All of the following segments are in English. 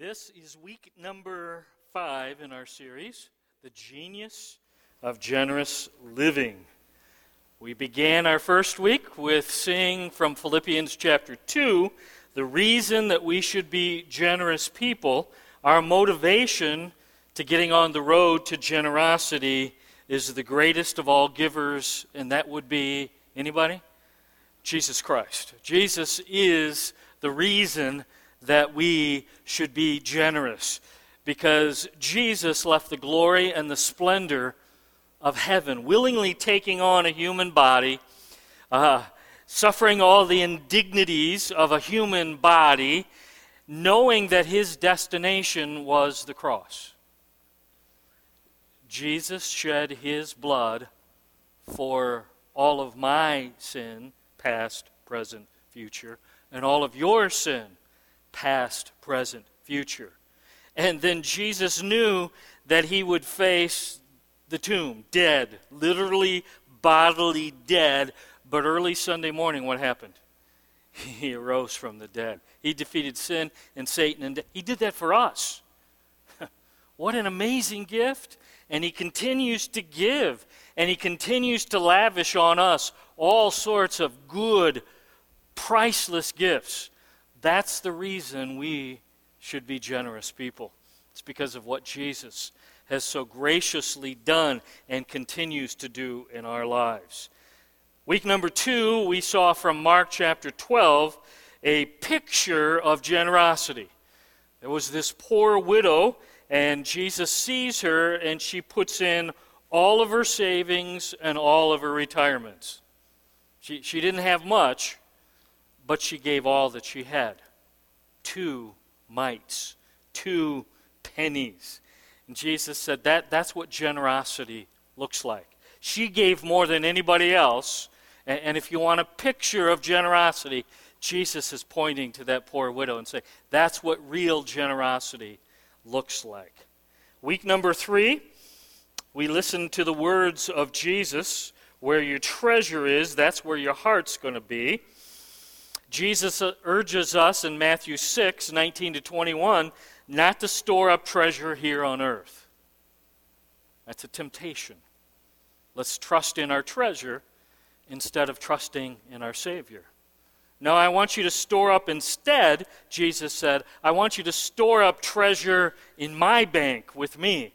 This is week number five in our series, The Genius of Generous Living. We began our first week with seeing from Philippians chapter 2 the reason that we should be generous people. Our motivation to getting on the road to generosity is the greatest of all givers, and that would be anybody? Jesus Christ. Jesus is the reason that we should be generous because Jesus left the glory and the splendor of heaven, willingly taking on a human body, uh, suffering all the indignities of a human body, knowing that his destination was the cross. Jesus shed his blood for all of my sin, past, present, future, and all of your sin, past, present, future. And then Jesus knew that he would face the tomb, dead, literally bodily dead. But early Sunday morning, what happened? He arose from the dead. He defeated sin and Satan, and he did that for us. what an amazing gift! And he continues to give, and he continues to lavish on us all sorts of good, priceless gifts. That's the reason we should be generous people. It's because of what Jesus has so graciously done and continues to do in our lives. Week number two, we saw from Mark chapter 12 a picture of generosity. There was this poor widow, and Jesus sees her, and she puts in all of her savings and all of her retirements. She, she didn't have much, but she gave all that she had two mites, two pennies. And Jesus said that that's what generosity looks like. She gave more than anybody else. And, and if you want a picture of generosity, Jesus is pointing to that poor widow and saying, that's what real generosity looks like. Week number three, we listen to the words of Jesus where your treasure is, that's where your heart's going to be. Jesus urges us in Matthew 6 19 to 21 not to store up treasure here on earth. That's a temptation. Let's trust in our treasure instead of trusting in our Savior. No, I want you to store up instead, Jesus said, I want you to store up treasure in my bank with me.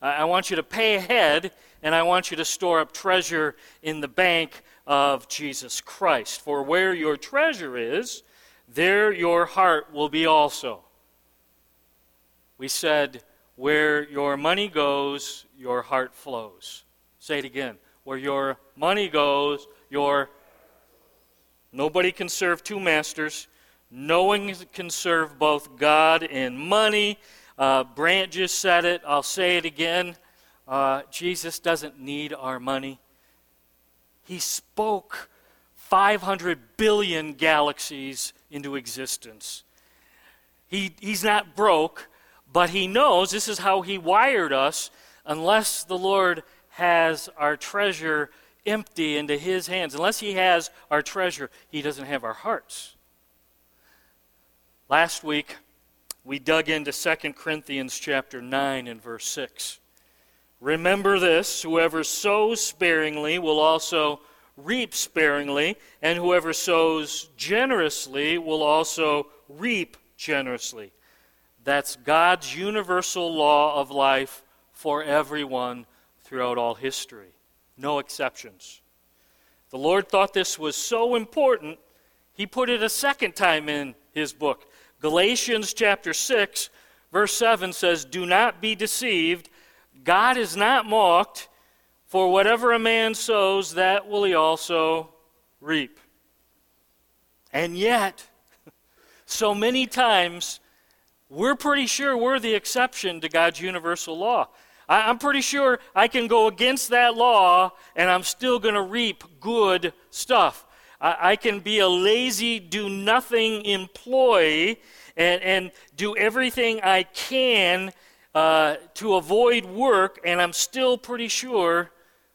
I want you to pay ahead, and I want you to store up treasure in the bank of Jesus Christ. For where your treasure is, there your heart will be also. We said, where your money goes, your heart flows. Say it again. Where your money goes, your. Nobody can serve two masters. No one can serve both God and money. Uh, Brant just said it. I'll say it again. Uh, Jesus doesn't need our money. He spoke 500 billion galaxies into existence. He, he's not broke, but he knows this is how he wired us. Unless the Lord has our treasure empty into his hands, unless he has our treasure, he doesn't have our hearts. Last week, we dug into 2 Corinthians chapter 9 and verse 6. Remember this whoever sows sparingly will also reap sparingly, and whoever sows generously will also reap generously. That's God's universal law of life for everyone throughout all history. No exceptions. The Lord thought this was so important, He put it a second time in His book. Galatians chapter 6, verse 7 says, Do not be deceived. God is not mocked, for whatever a man sows, that will he also reap. And yet, so many times, we're pretty sure we're the exception to God's universal law. I, am pretty sure I can go against that law and I'm still going to reap good stuff. I, I, can be a lazy, do nothing employee and, and do everything I can uh, to avoid work, and I'm still pretty sure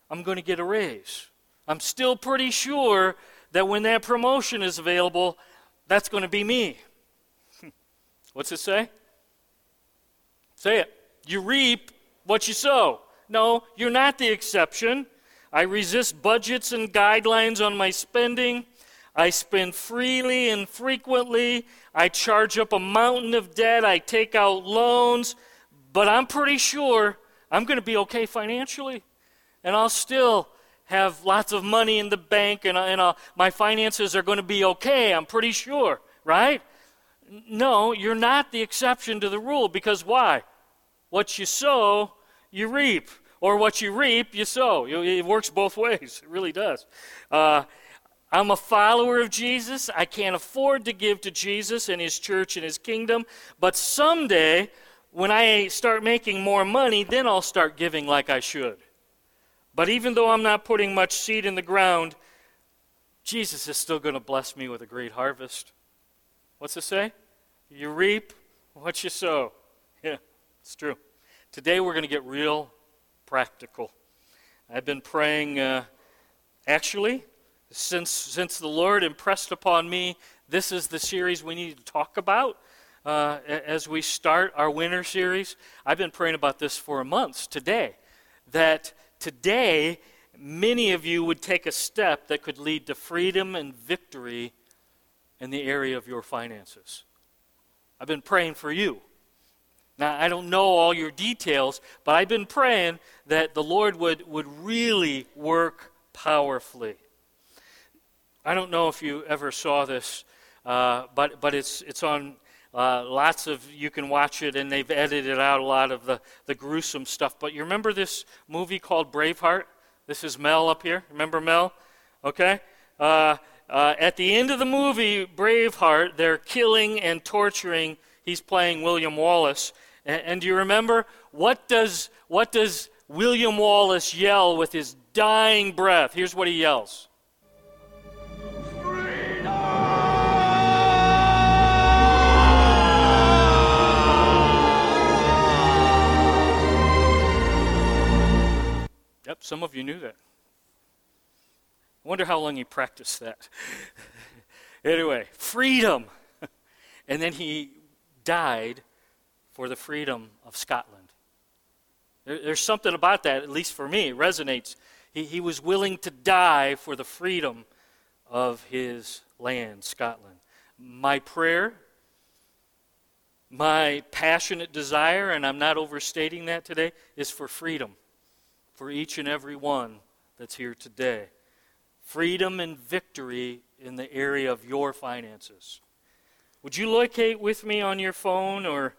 I'm going to get a raise. I'm still pretty sure that when that promotion is available, that's going to be me. What's it say? Say it. You reap what you sow. No, you're not the exception. I resist budgets and guidelines on my spending. I spend freely and frequently. I charge up a mountain of debt. I take out loans. But I'm pretty sure I'm going to be okay financially. And I'll still have lots of money in the bank and, and my finances are going to be okay. I'm pretty sure, right? No, you're not the exception to the rule because why? What you sow, you reap. Or what you reap, you sow. It works both ways. It really does. Uh, I'm a follower of Jesus. I can't afford to give to Jesus and his church and his kingdom. But someday, when I start making more money, then I'll start giving like I should. But even though I'm not putting much seed in the ground, Jesus is still going to bless me with a great harvest. What's it say? You reap what you sow. Yeah, it's true. Today we're going to get real practical. I've been praying, uh, actually, since, since the Lord impressed upon me, this is the series we need to talk about. Uh, as we start our winter series, I've been praying about this for months today. That today, many of you would take a step that could lead to freedom and victory in the area of your finances. I've been praying for you. Now, I don't know all your details, but I've been praying that the Lord would, would really work powerfully. I don't know if you ever saw this, uh, but, but it's, it's on uh, lots of, you can watch it, and they've edited out a lot of the, the gruesome stuff. But you remember this movie called Braveheart? This is Mel up here. Remember Mel? Okay? Uh, uh, at the end of the movie, Braveheart, they're killing and torturing. He's playing William Wallace. And, and do you remember what does what does William Wallace yell with his dying breath? Here's what he yells. Some of you knew that. I wonder how long he practiced that. anyway, freedom. and then he died for the freedom of Scotland. There, there's something about that, at least for me, it resonates. He, he was willing to die for the freedom of his land, Scotland. My prayer, my passionate desire, and I'm not overstating that today, is for freedom for each and every one that's here today. Freedom and victory in the area of your finances. Would you locate with me on your phone or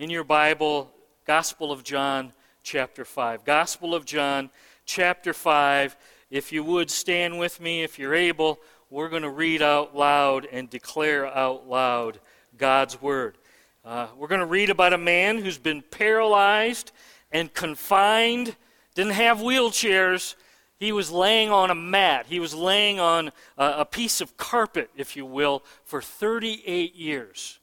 in your Bible, Gospel of John, chapter 5. Gospel of John, chapter 5. If you would stand with me, if you're able, we're going to read out loud and declare out loud God's Word. Uh, we're going to read about a man who's been paralyzed and confined, didn't have wheelchairs. He was laying on a mat. He was laying on a, piece of carpet, if you will, for 38 years.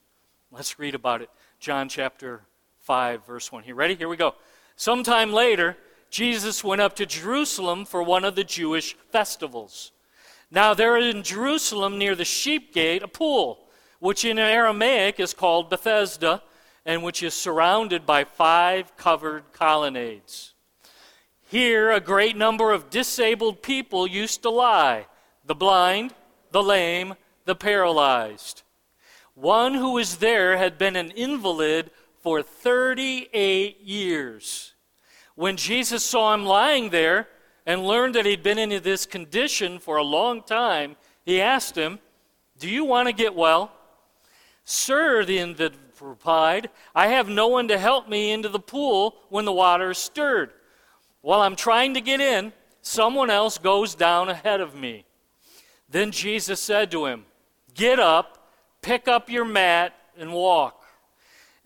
Let's read about it. John chapter 5, verse 1. You ready? Here we go. Sometime later, Jesus went up to Jerusalem for one of the Jewish festivals. Now, there in Jerusalem, near the sheep gate, a pool, which in Aramaic is called Bethesda, and which is surrounded by five covered colonnades. Here, a great number of disabled people used to lie the blind, the lame, the paralyzed. One who was there had been an invalid for 38 years. When Jesus saw him lying there and learned that he'd been in this condition for a long time, he asked him, Do you want to get well? Sir, the invalid replied, I have no one to help me into the pool when the water is stirred. While I'm trying to get in, someone else goes down ahead of me. Then Jesus said to him, Get up Pick up your mat and walk.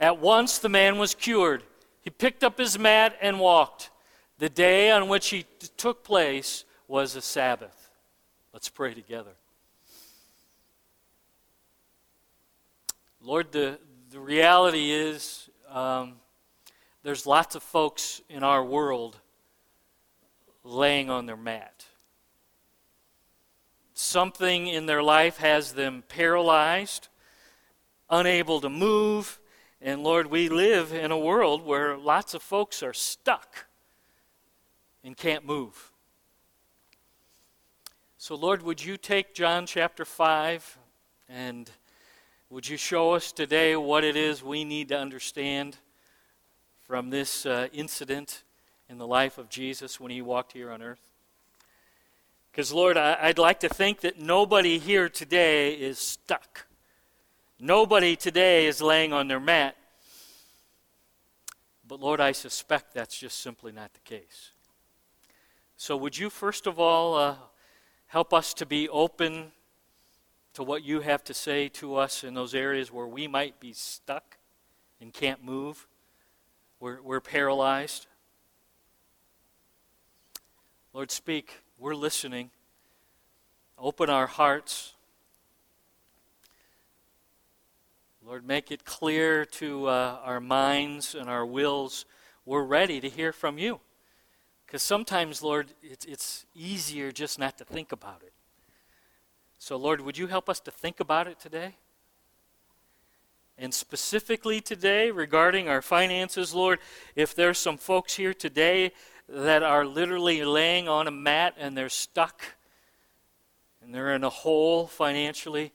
At once the man was cured. He picked up his mat and walked. The day on which he t- took place was a Sabbath. Let's pray together. Lord, the, the reality is um, there's lots of folks in our world laying on their mat. Something in their life has them paralyzed, unable to move, And Lord, we live in a world where lots of folks are stuck and can't move. So, Lord, would you take John chapter 5 and would you show us today what it is we need to understand from this uh, incident in the life of Jesus when he walked here on earth? Because, Lord, I, would like to think that nobody here today is stuck. Nobody today is laying on their mat. But, Lord, I suspect that's just simply not the case. So, would you first of all uh, help us to be open to what you have to say to us in those areas where we might be stuck and can't move? We're, we're paralyzed. Lord, speak. We're listening. Open our hearts. Lord, make it clear to uh, our minds and our wills we're ready to hear from you. Because sometimes, Lord, it's, it's easier just not to think about it. So, Lord, would you help us to think about it today? And specifically today, regarding our finances, Lord, if there's some folks here today that are literally laying on a mat and they're stuck and they're in a hole financially.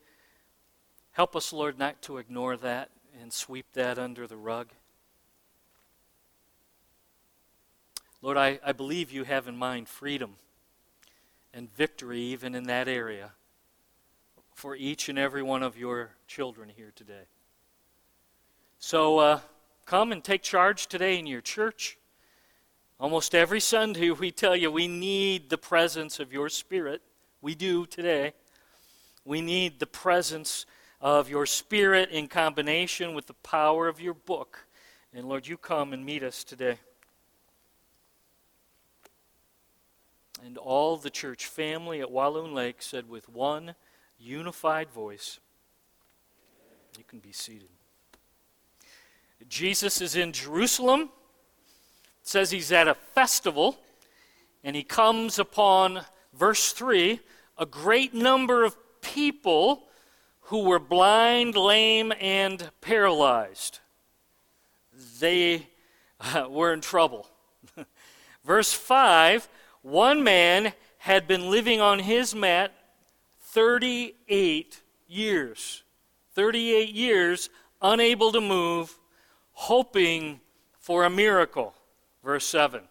Help us, Lord, not to ignore that and sweep that under the rug. Lord, I, I believe you have in mind freedom and victory even in that area for each and every one of your children here today. So uh, come and take charge today in your church. Almost every Sunday, we tell you we need the presence of your Spirit. We do today. We need the presence of your Spirit in combination with the power of your book. And Lord, you come and meet us today. And all the church family at Walloon Lake said with one unified voice, You can be seated. Jesus is in Jerusalem says he's at a festival and he comes upon, verse 3, a great number of people who were blind, lame, and paralyzed. They uh, were in trouble. verse 5 one man had been living on his mat 38 years. 38 years, unable to move, hoping for a miracle. Verse 7.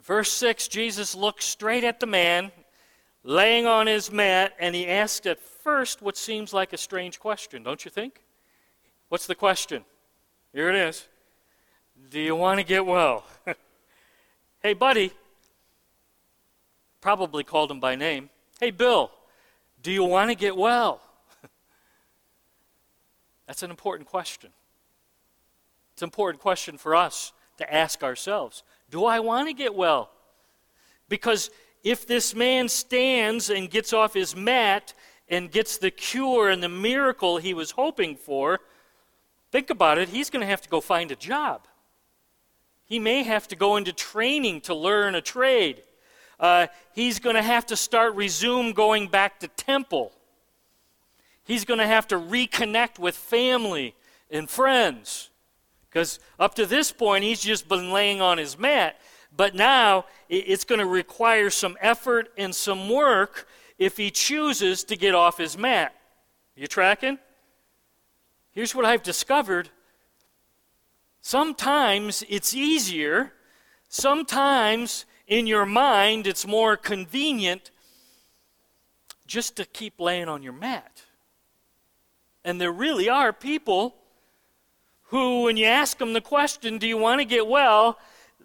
Verse 6 Jesus looked straight at the man laying on his mat, and he asked at first what seems like a strange question, don't you think? What's the question? Here it is Do you want to get well? hey, buddy. Probably called him by name. Hey, Bill, do you want to get well? That's an important question. It's an important question for us to ask ourselves Do I want to get well? Because if this man stands and gets off his mat and gets the cure and the miracle he was hoping for, think about it, he's going to have to go find a job. He may have to go into training to learn a trade. Uh, he's going to have to start resume going back to temple. He's going to have to reconnect with family and friends. Because up to this point, he's just been laying on his mat. But now it's going to require some effort and some work if he chooses to get off his mat. You tracking? Here's what I've discovered. Sometimes it's easier, sometimes in your mind it's more convenient just to keep laying on your mat. And there really are people who, when you ask them the question, Do you want to get well?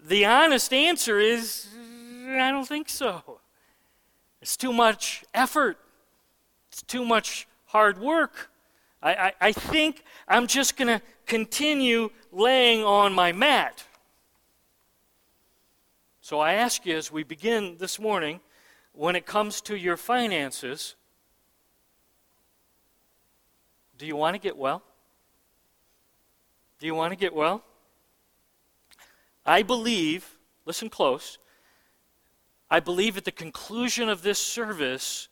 the honest answer is, I don't think so. It's too much effort, it's too much hard work. I, I, I think I'm just going to continue laying on my mat. So I ask you as we begin this morning, when it comes to your finances, do you want to get well? Do you want to get well? I believe, listen close, I believe at the conclusion of this service,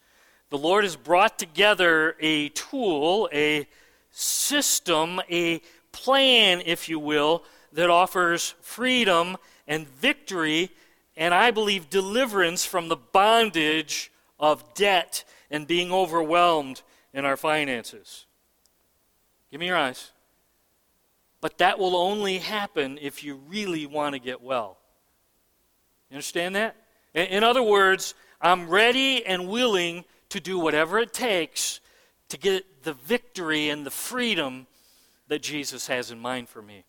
the Lord has brought together a tool, a system, a plan, if you will, that offers freedom and victory, and I believe deliverance from the bondage of debt and being overwhelmed in our finances. Give me your eyes. But that will only happen if you really want to get well. You understand that? In other words, I'm ready and willing to do whatever it takes to get the victory and the freedom that Jesus has in mind for me.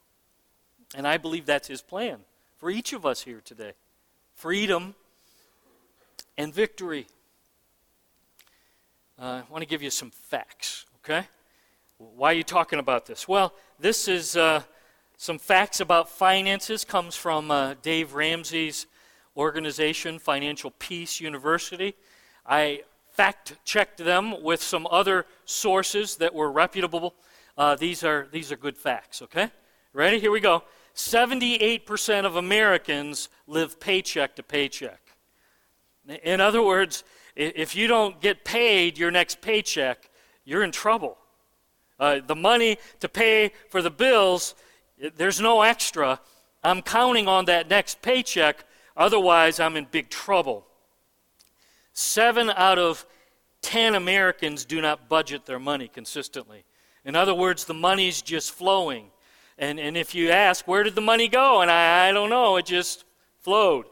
And I believe that's his plan for each of us here today freedom and victory. Uh, I want to give you some facts, okay? Why are you talking about this? Well, this is uh, some facts about finances, comes from uh, Dave Ramsey's organization, Financial Peace University. I fact checked them with some other sources that were reputable. Uh, these, are, these are good facts, okay? Ready? Here we go. 78% of Americans live paycheck to paycheck. In other words, if you don't get paid your next paycheck, you're in trouble. Uh, the money to pay for the bills, there's no extra. I'm counting on that next paycheck, otherwise, I'm in big trouble. Seven out of ten Americans do not budget their money consistently. In other words, the money's just flowing. And, and if you ask, where did the money go? And I, I don't know, it just flowed.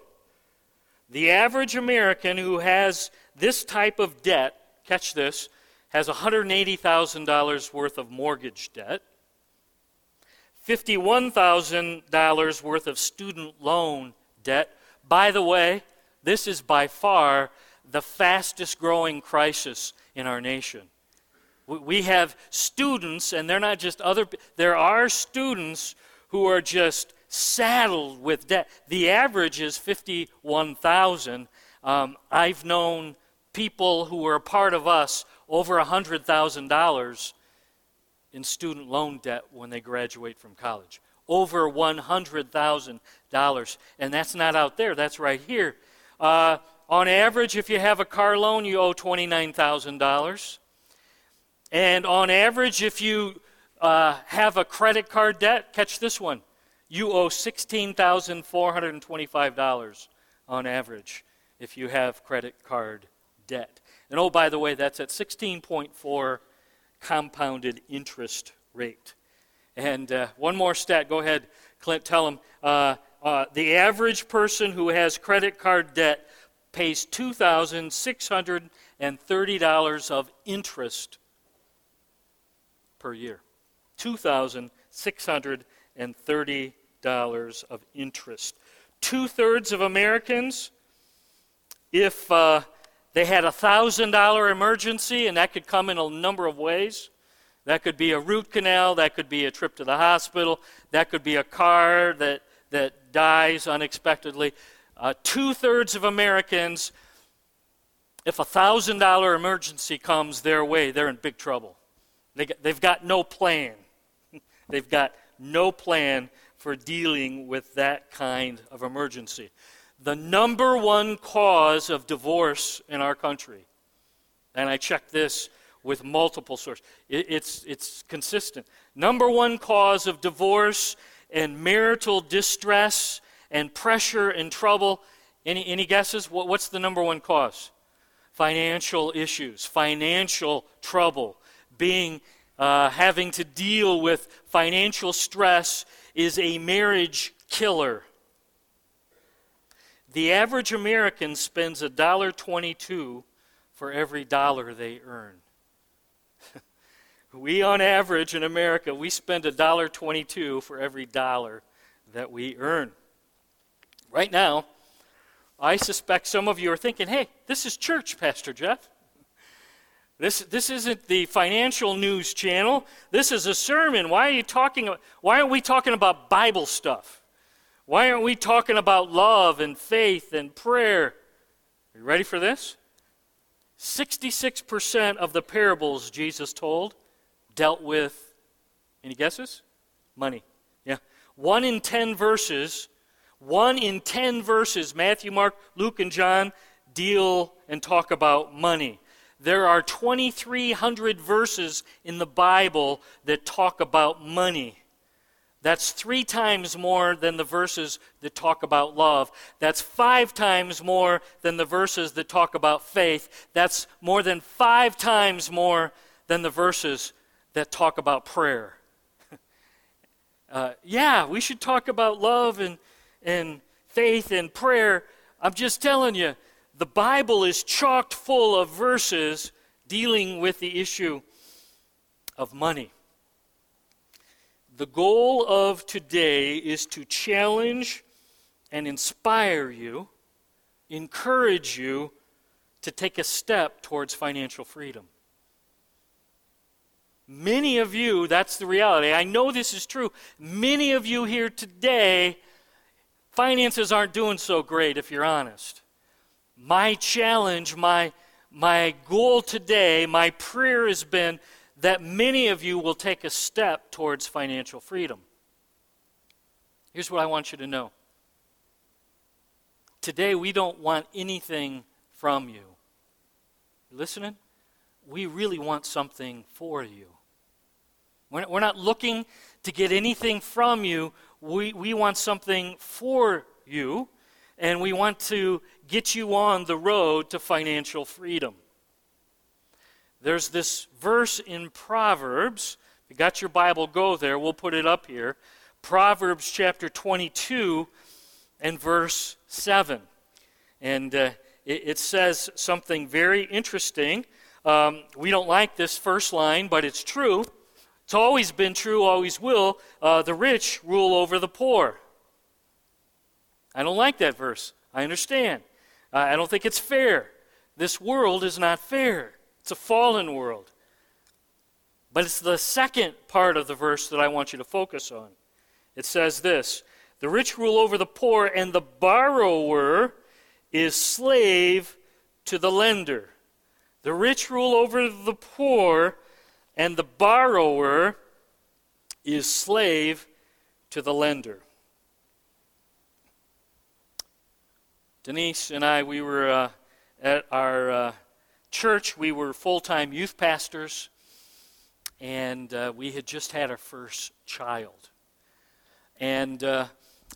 The average American who has this type of debt, catch this, has $180,000 worth of mortgage debt, $51,000 worth of student loan debt. By the way, this is by far the fastest growing crisis in our nation. We have students, and they're not just other, there are students who are just saddled with debt. The average is 51,000. Um, I've known people who were a part of us over $100,000 in student loan debt when they graduate from college. Over $100,000. And that's not out there, that's right here. Uh, on average, if you have a car loan, you owe $29,000. And on average, if you uh, have a credit card debt, catch this one, you owe $16,425 on average if you have credit card debt. And oh, by the way, that's at 16.4 compounded interest rate. And uh, one more stat. Go ahead, Clint, tell them. Uh, uh, the average person who has credit card debt pays $2,630 of interest per year. $2,630 of interest. Two thirds of Americans, if uh, they had a $1,000 emergency, and that could come in a number of ways. That could be a root canal, that could be a trip to the hospital, that could be a car that, that dies unexpectedly. Uh, Two thirds of Americans, if a $1,000 emergency comes their way, they're in big trouble. They they've got no plan. they've got no plan for dealing with that kind of emergency. The number one cause of divorce in our country, and I checked this with multiple sources, it, it's, it's consistent. Number one cause of divorce and marital distress and pressure and trouble. Any, any guesses? What, what's the number one cause? Financial issues, financial trouble being uh, having to deal with financial stress is a marriage killer. The average American spends $1.22 for every dollar they earn. we, on average in America, we spend $1.22 for every dollar that we earn. Right now, I suspect some of you are thinking, hey, this is church, Pastor Jeff. This, this isn't the financial news channel. This is a sermon. Why are you talking? Why aren't we talking about Bible stuff? Why aren't we talking about love and faith and prayer? Are you ready for this? 66% of the parables Jesus told dealt with, any guesses? Money. Yeah. One in 10 verses, one in 10 verses, Matthew, Mark, Luke, and John, deal and talk about money. there are 2,300 verses in the Bible that talk about money. That's three times more than the verses that talk about love. That's five times more than the verses that talk about faith. That's more than five times more than the verses that talk about prayer. uh, yeah, we should talk about love and, and faith and prayer. I'm just telling you, the Bible is chocked full of verses dealing with the issue of money. The goal of today is to challenge and inspire you, encourage you to take a step towards financial freedom. Many of you, that's the reality. I know this is true. Many of you here today, finances aren't doing so great if you're honest. My challenge, my, my goal today, my prayer has been that many of you will take a step towards financial freedom. Here's what I want you to know. Today, we don't want anything from you. You listening? We really want something for you. We're not looking to get anything from you. We, we want something for you, and we want to get you on the road to financial freedom. There's this verse in Proverbs. If you got your Bible, go there. We'll put it up here. Proverbs chapter 22 and verse 7. And uh, it, it, says something very interesting. Um, we don't like this first line, but it's true. It's always been true, always will. Uh, the rich rule over the poor. I don't like that verse. I understand. Uh, I don't think it's fair. This world is not fair. It's a fallen world. But it's the second part of the verse that I want you to focus on. It says this The rich rule over the poor, and the borrower is slave to the lender. The rich rule over the poor, and the borrower is slave to the lender. Denise and I, we were uh, at our uh, church, we were full time youth pastors, and uh, we had just had our first child. And uh,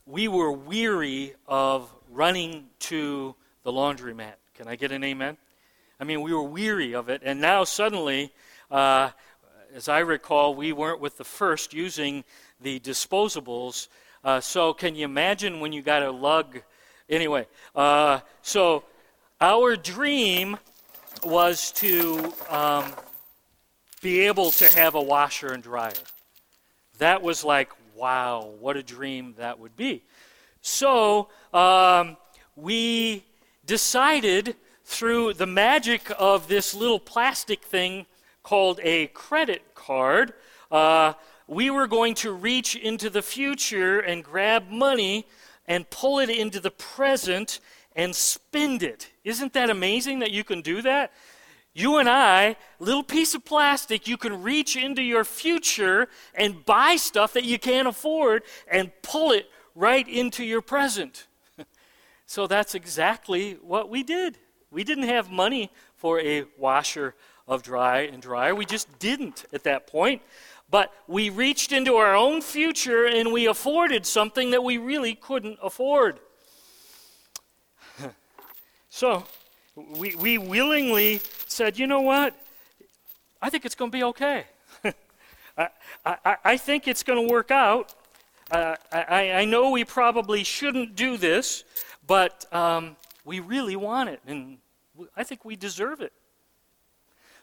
we were weary of running to the laundromat. Can I get an amen? I mean, we were weary of it, and now suddenly, uh, as I recall, we weren't with the first using the disposables. Uh, so, can you imagine when you got to lug? Anyway, uh, so our dream was to um, be able to have a washer and dryer. That was like, wow, what a dream that would be. So um, we decided through the magic of this little plastic thing called a credit card, uh, we were going to reach into the future and grab money and pull it into the present and spend it. Isn't that amazing that you can do that? You and I, little piece of plastic, you can reach into your future and buy stuff that you can't afford and pull it right into your present. so that's exactly what we did. We didn't have money for a washer of dry and dryer. We just didn't at that point. But we reached into our own future and we afforded something that we really couldn't afford. So we, we willingly said, you know what? I think it's going to be okay. I, I, I, think it's going to work out. Uh, I, I know we probably shouldn't do this, but um, we really want it, and I think we deserve it.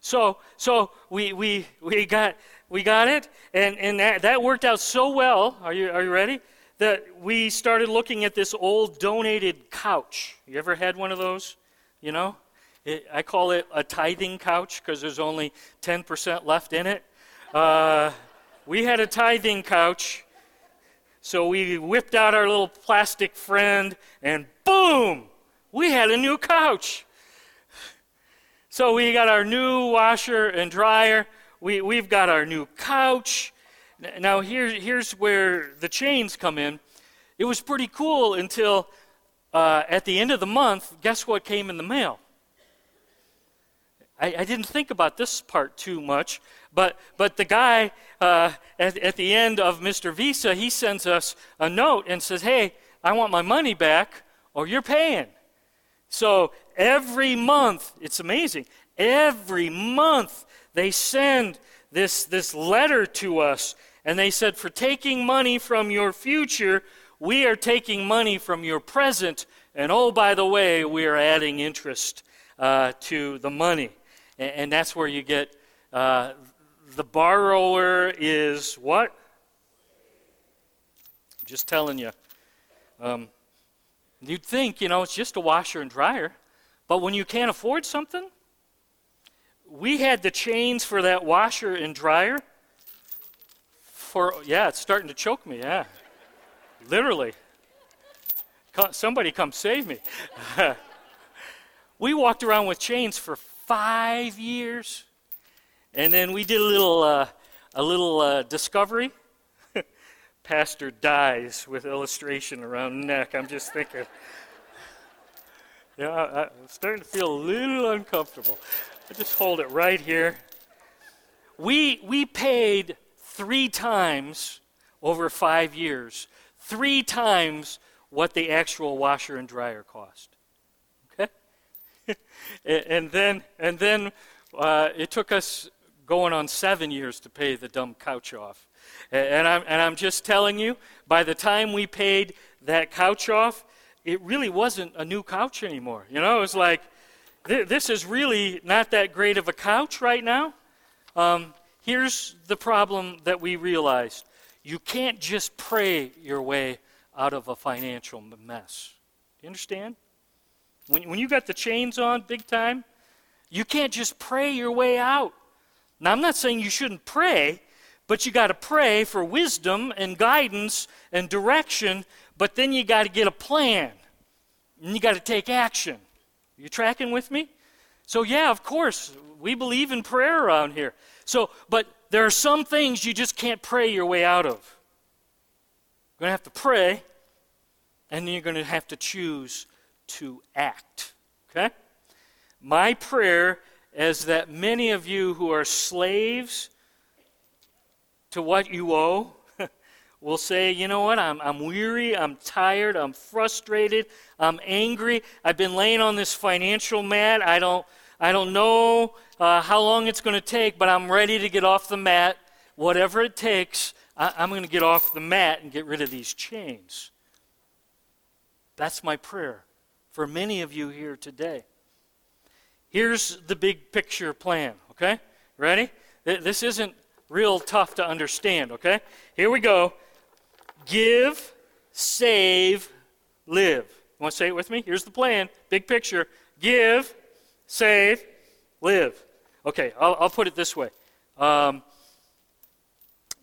So, so we, we, we, got, we got it, and, and that, that worked out so well. Are you, are you ready? That we started looking at this old donated couch. You ever had one of those? You know? It, I call it a tithing couch because there's only 10% left in it. Uh, we had a tithing couch, so we whipped out our little plastic friend, and boom, we had a new couch. So we got our new washer and dryer. We, we've got our new couch. Now, here, here's where the chains come in. It was pretty cool until uh, at the end of the month, guess what came in the mail? I, I didn't think about this part too much, but, but the guy uh, at, at the end of Mr. Visa, he sends us a note and says, Hey, I want my money back or you're paying. So every month, it's amazing, every month they send this, this letter to us. And they said, For taking money from your future, we are taking money from your present. And oh, by the way, we are adding interest uh, to the money. And, and, that's where you get uh, the borrower is what? I'm Just telling you. Um, you'd think, you know, it's just a washer and dryer. But when you can't afford something, we had the chains for that washer and dryer for, yeah, it's starting to choke me, yeah. Literally. Somebody come save me. we walked around with chains for five years. And then we did a little, uh, a little uh, discovery. Pastor dies with illustration around neck. I'm just thinking. Yeah, I, I'm starting to feel a little uncomfortable. I just hold it right here. We, we paid three times over five years, three times what the actual washer and dryer cost. Okay? and then, and then uh, it took us going on seven years to pay the dumb couch off. And I'm, and I'm just telling you, by the time we paid that couch off, it really wasn't a new couch anymore. You know, it was like, th- this is really not that great of a couch right now. Um, here's the problem that we realized you can't just pray your way out of a financial mess. You understand? When, when you got the chains on big time, you can't just pray your way out. Now, I'm not saying you shouldn't pray, but you got to pray for wisdom and guidance and direction, but then you got to get a plan. And you got to take action. You tracking with me? So, yeah, of course, we believe in prayer around here. So, but there are some things you just can't pray your way out of. You're going to have to pray, and then you're going to have to choose to act. Okay? My prayer is that many of you who are slaves to what you owe will say, you know what, I'm, I'm weary, I'm tired, I'm frustrated, I'm angry, I've been laying on this financial mat, I don't, I don't know uh, how long it's going to take, but I'm ready to get off the mat. Whatever it takes, I, I'm going to get off the mat and get rid of these chains. That's my prayer for many of you here today. Here's the big picture plan, okay? Ready? This isn't real tough to understand, okay? Here we go. Give, save, live. You want to say it with me? Here's the plan. Big picture. Give, save, live. Okay, I'll, I'll put it this way. Um,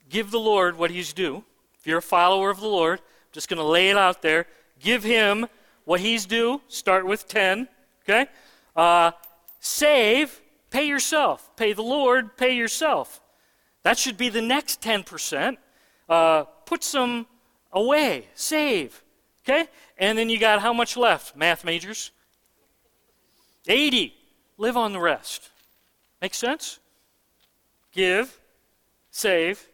give the Lord what he's due. If you're a follower of the Lord, I'm just going to lay it out there. Give him what he's due. Start with 10. Okay? Uh, save, pay yourself. Pay the Lord, pay yourself. That should be the next 10%. Uh, put some away, save. Okay? And then you got how much left, math majors? 80. Live on the rest. Make sense? Give, save,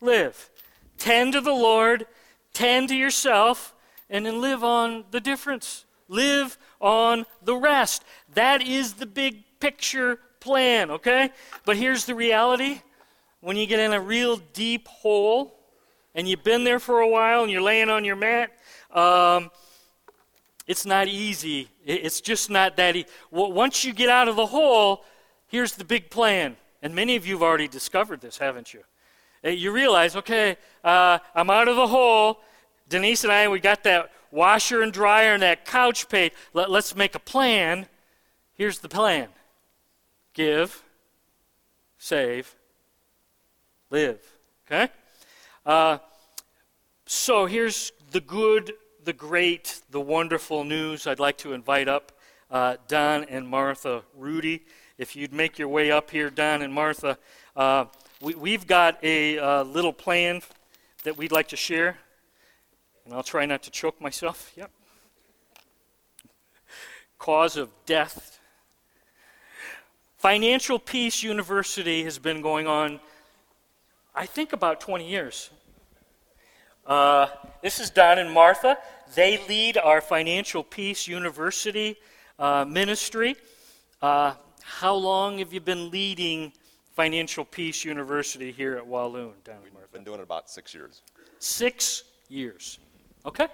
live. Tend to the Lord, tend to yourself, and then live on the difference. Live on the rest. That is the big picture plan, okay? But here's the reality when you get in a real deep hole and you've been there for a while and you're laying on your mat, um, it's not easy. It's just not that easy. Once you get out of the hole, here's the big plan. And many of you have already discovered this, haven't you? Uh, you realize, okay, uh, I'm out of the hole. Denise and I, we got that washer and dryer and that couch paid. Let, let's make a plan. Here's the plan give, save, live. Okay? Uh, so here's the good the great, the wonderful news, I'd like to invite up uh, Don and Martha Rudy. If you'd make your way up here, Don and Martha, uh, we, have got a uh, little plan that we'd like to share. And I'll try not to choke myself. Yep. Cause of death Financial Peace University has been going on, I think, about 20 years. Uh, this is Don and Martha. They lead our Financial Peace University uh, ministry. Uh, how long have you been leading Financial Peace University here at Walloon, Don and Martha? We've been doing it about six years. Six years. Okay?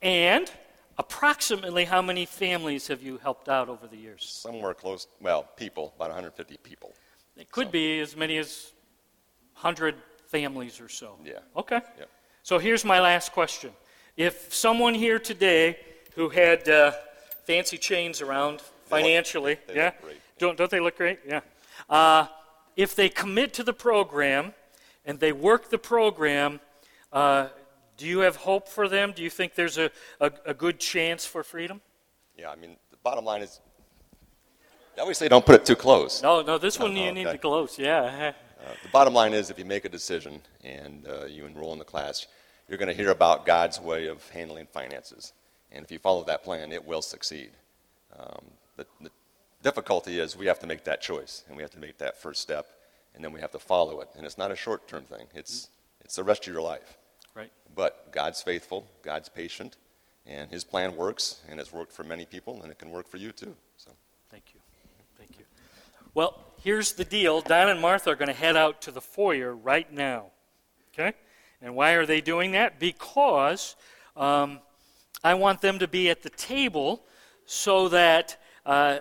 And approximately how many families have you helped out over the years? Somewhere close, well, people, about 150 people. It could be as many as 100 families or so. Yeah. Okay. Yeah. So here's my last question. If someone here today who had uh, fancy chains around financially, they yeah, look great. don't don't they look great? Yeah. Uh, if they commit to the program and they work the program, uh, do you have hope for them? Do you think there's a, a, a good chance for freedom? Yeah, I mean, the bottom line is, I always say don't put it too close. No, no. This one no, you need okay. to close. Yeah. Uh, the bottom line is, if you make a decision and uh, you enroll in the class, you're going to hear about God's way of handling finances. And if you follow that plan, it will succeed. Um, the, the difficulty is we have to make that choice, and we have to make that first step, and then we have to follow it. And it's not a short term thing, it's, it's the rest of your life. Right. But God's faithful, God's patient, and His plan works, and it's worked for many people, and it can work for you too. So. Thank you. Thank you. Well, here's the deal. Don and Martha are going to head out to the foyer right now. Okay? And why are they doing that? Because um, I want them to be at the table so that uh,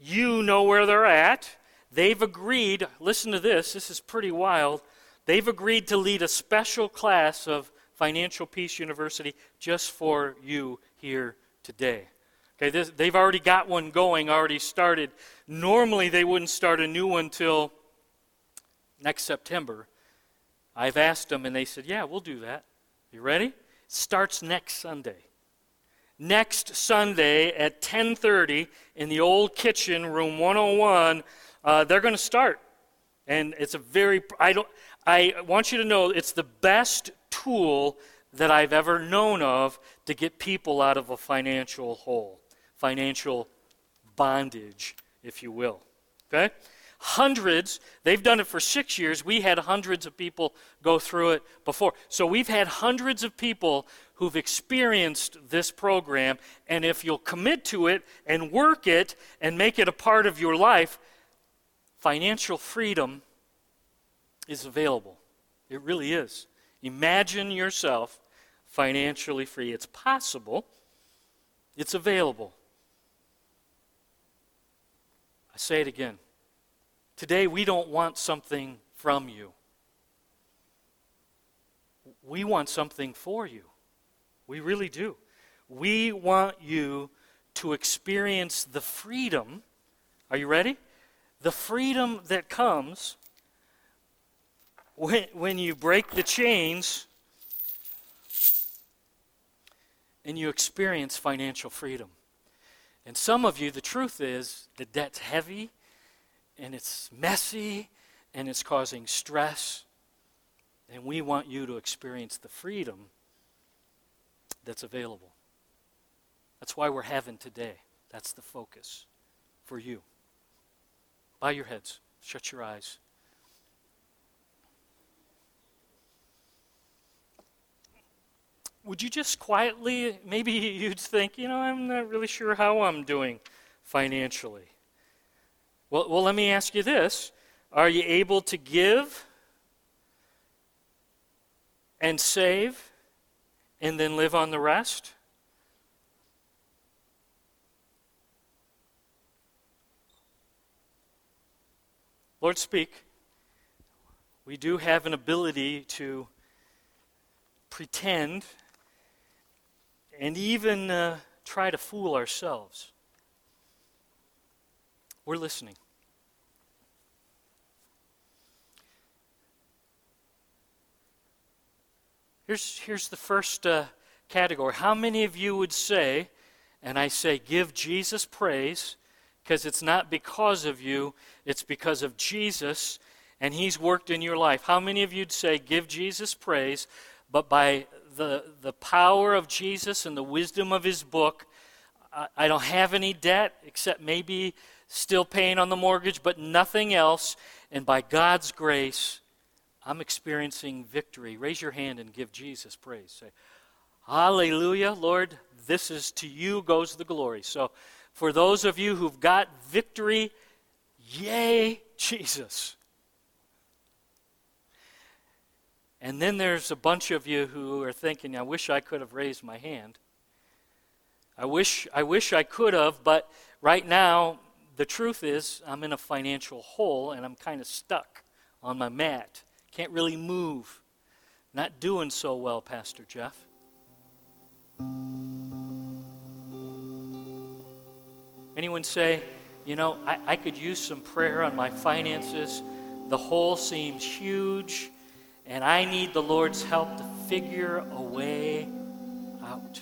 you know where they're at. They've agreed, listen to this, this is pretty wild. They've agreed to lead a special class of Financial Peace University just for you here today. Okay, this, they've already got one going, already started. Normally, they wouldn't start a new one till next September. I've asked them, and they said, "Yeah, we'll do that." You ready? Starts next Sunday. Next Sunday at 10:30 in the old kitchen, room 101. Uh, they're going to start, and it's a very. I don't. I want you to know it's the best tool that I've ever known of to get people out of a financial hole, financial bondage, if you will. Okay? Hundreds, they've done it for six years. We had hundreds of people go through it before. So we've had hundreds of people who've experienced this program, and if you'll commit to it and work it and make it a part of your life, financial freedom is available. It really is. Imagine yourself financially free. It's possible, it's available. I say it again. Today, we don't want something from you. We want something for you. We really do. We want you to experience the freedom. Are you ready? The freedom that comes when, when you break the chains and you experience financial freedom. And some of you, the truth is, the debt's heavy and it's messy and it's causing stress. And we want you to experience the freedom that's available. That's why we're having today. That's the focus for you. Bow your heads, shut your eyes. Would you just quietly, maybe you'd think, you know, I'm not really sure how I'm doing financially. Well, well, let me ask you this Are you able to give and save and then live on the rest? Lord, speak. We do have an ability to pretend and even uh, try to fool ourselves. We're listening. Here's, here's the first uh, category. How many of you would say, and I say, give Jesus praise, because it's not because of you, it's because of Jesus, and He's worked in your life? How many of you'd say, give Jesus praise, but by the, the power of Jesus and the wisdom of His book, I, I don't have any debt except maybe still paying on the mortgage, but nothing else. And by God's grace, I'm experiencing victory. Raise your hand and give Jesus praise. Say, Hallelujah, Lord, this is to you goes the glory. So, for those of you who've got victory, yay, Jesus. And then there's a bunch of you who are thinking, I wish I could have raised my hand. I wish I wish I could have, but right now the truth is I'm in a financial hole and I'm kind of stuck on my mat. Can't really move. Not doing so well, Pastor Jeff. Anyone say, you know, I, I could use some prayer on my finances. The hole seems huge, and I need the Lord's help to figure a way out.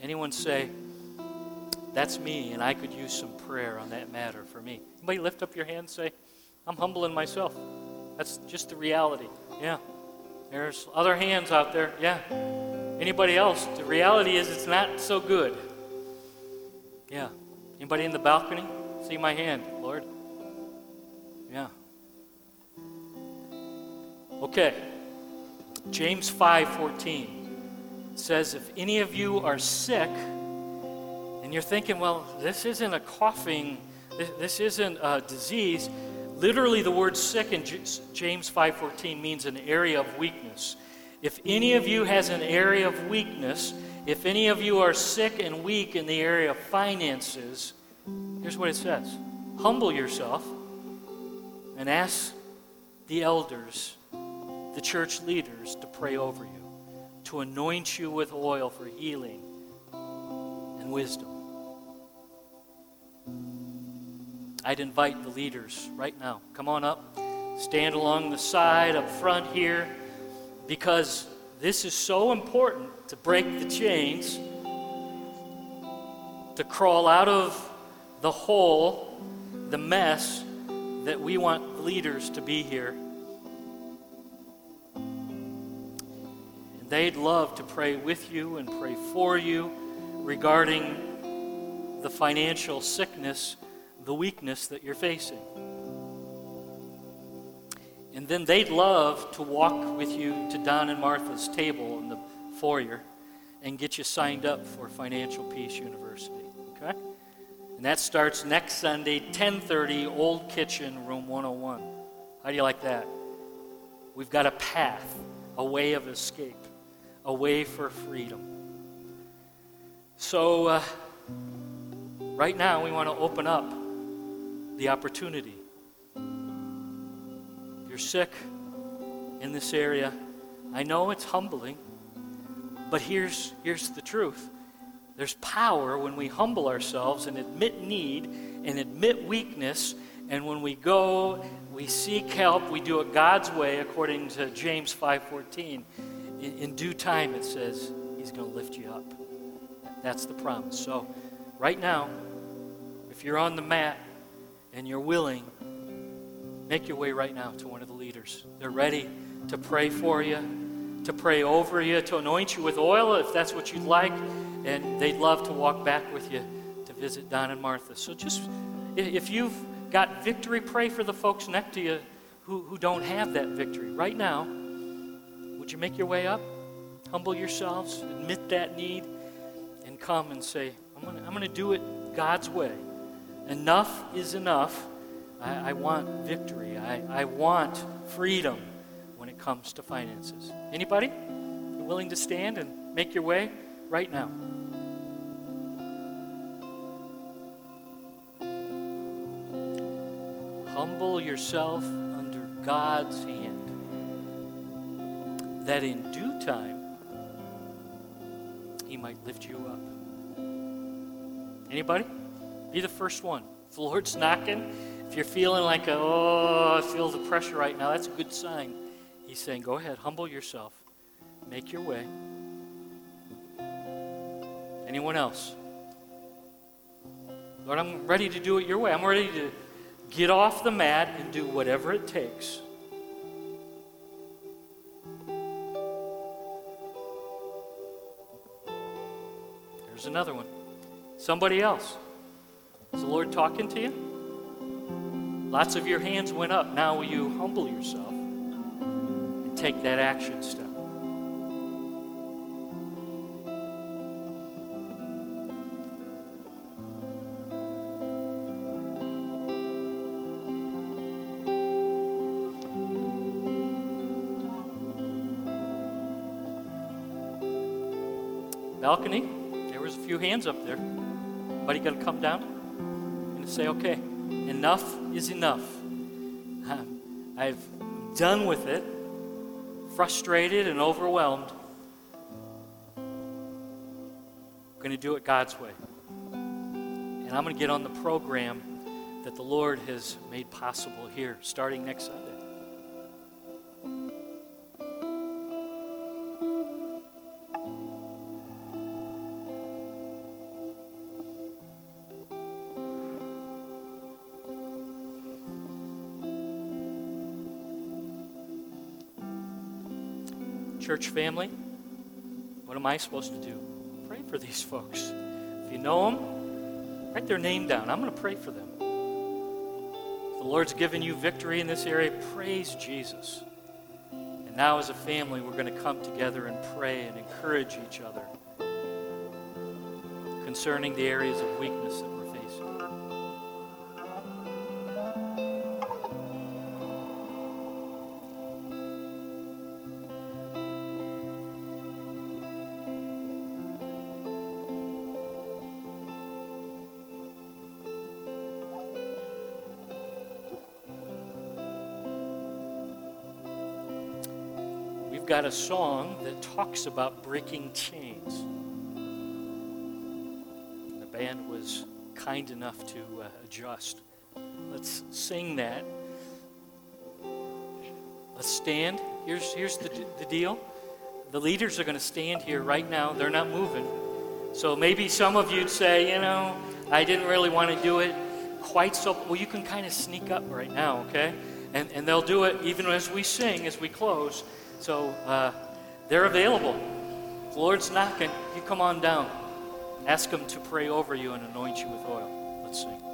Anyone say, that's me, and I could use some prayer on that matter for me. Anybody lift up your hand and say, I'm humbling myself. That's just the reality. Yeah. There's other hands out there. Yeah. Anybody else? The reality is it's not so good. Yeah. Anybody in the balcony? See my hand, Lord. Yeah. Okay. James 5:14 says if any of you are sick and you're thinking, well, this isn't a coughing, this, this isn't a disease, literally the word sick in James 5:14 means an area of weakness. If any of you has an area of weakness, if any of you are sick and weak in the area of finances, here's what it says humble yourself and ask the elders, the church leaders, to pray over you, to anoint you with oil for healing and wisdom. I'd invite the leaders right now. Come on up. Stand along the side, up front here because this is so important to break the chains, to crawl out of the hole, the mess that we want leaders to be here. They'd love to pray with you and pray for you regarding the financial sickness, the weakness that you're facing. And then they'd love to walk with you to Don and Martha's table in the foyer and get you signed up for Financial Peace University. Okay? And that starts next Sunday, 10:30, Old Kitchen, Room 101. How do you like that? We've got a path, a way of escape, a way for freedom. So, uh, right now, we want to open up the opportunity you're sick in this area, I know it's humbling, but here's, here's the truth. There's power when we humble ourselves and admit need and admit weakness, and when we go, we seek help, we do it God's way according to James 5:14. In, in due time, it says He's going to lift you up. That's the promise. So, right now, if you're on the mat and you're willing, Make your way right now to one of the leaders. They're ready to pray for you, to pray over you, to anoint you with oil if that's what you'd like. And they'd love to walk back with you to visit Don and Martha. So just, if you've got victory, pray for the folks next to you who, who don't have that victory. Right now, would you make your way up? Humble yourselves, admit that need, and come and say, I'm going to do it God's way. Enough is enough. I, I want victory. I, I want freedom when it comes to finances. Anybody? You willing to stand and make your way right now? Humble yourself under God's hand, that in due time He might lift you up. Anybody? Be the first one. If the Lord's knocking, if you're feeling like, oh, I feel the pressure right now, that's a good sign. He's saying, go ahead, humble yourself, make your way. Anyone else? Lord, I'm ready to do it your way. I'm ready to get off the mat and do whatever it takes. There's another one. Somebody else. Is the Lord talking to you? Lots of your hands went up. Now will you humble yourself and take that action step? balcony, there was a few hands up there. Buddy to come down say, okay, enough is enough. I've done with it, frustrated and overwhelmed. I'm going to do it God's way. And I'm going to get on the program that the Lord has made possible here starting next Sunday. Church family, what am I supposed to do? Pray for these folks. If you know them, write their name down. I'm going to pray for them. If the Lord's given you victory in this area, praise Jesus. And now, as a family, we're going to come together and pray and encourage each other concerning the areas of weakness got a song that talks about breaking chains. The band was kind enough to uh, adjust. Let's sing that. Let's stand. Here's, here's the, the deal the leaders are going to stand here right now, they're not moving. So maybe some of you'd say, you know, I didn't really want to do it quite so. Well, you can kind of sneak up right now, okay? And, and they'll do it even as we sing, as we close. So uh, they're available. The Lord's knocking. You come on down. Ask Him to pray over you and anoint you with oil. Let's sing.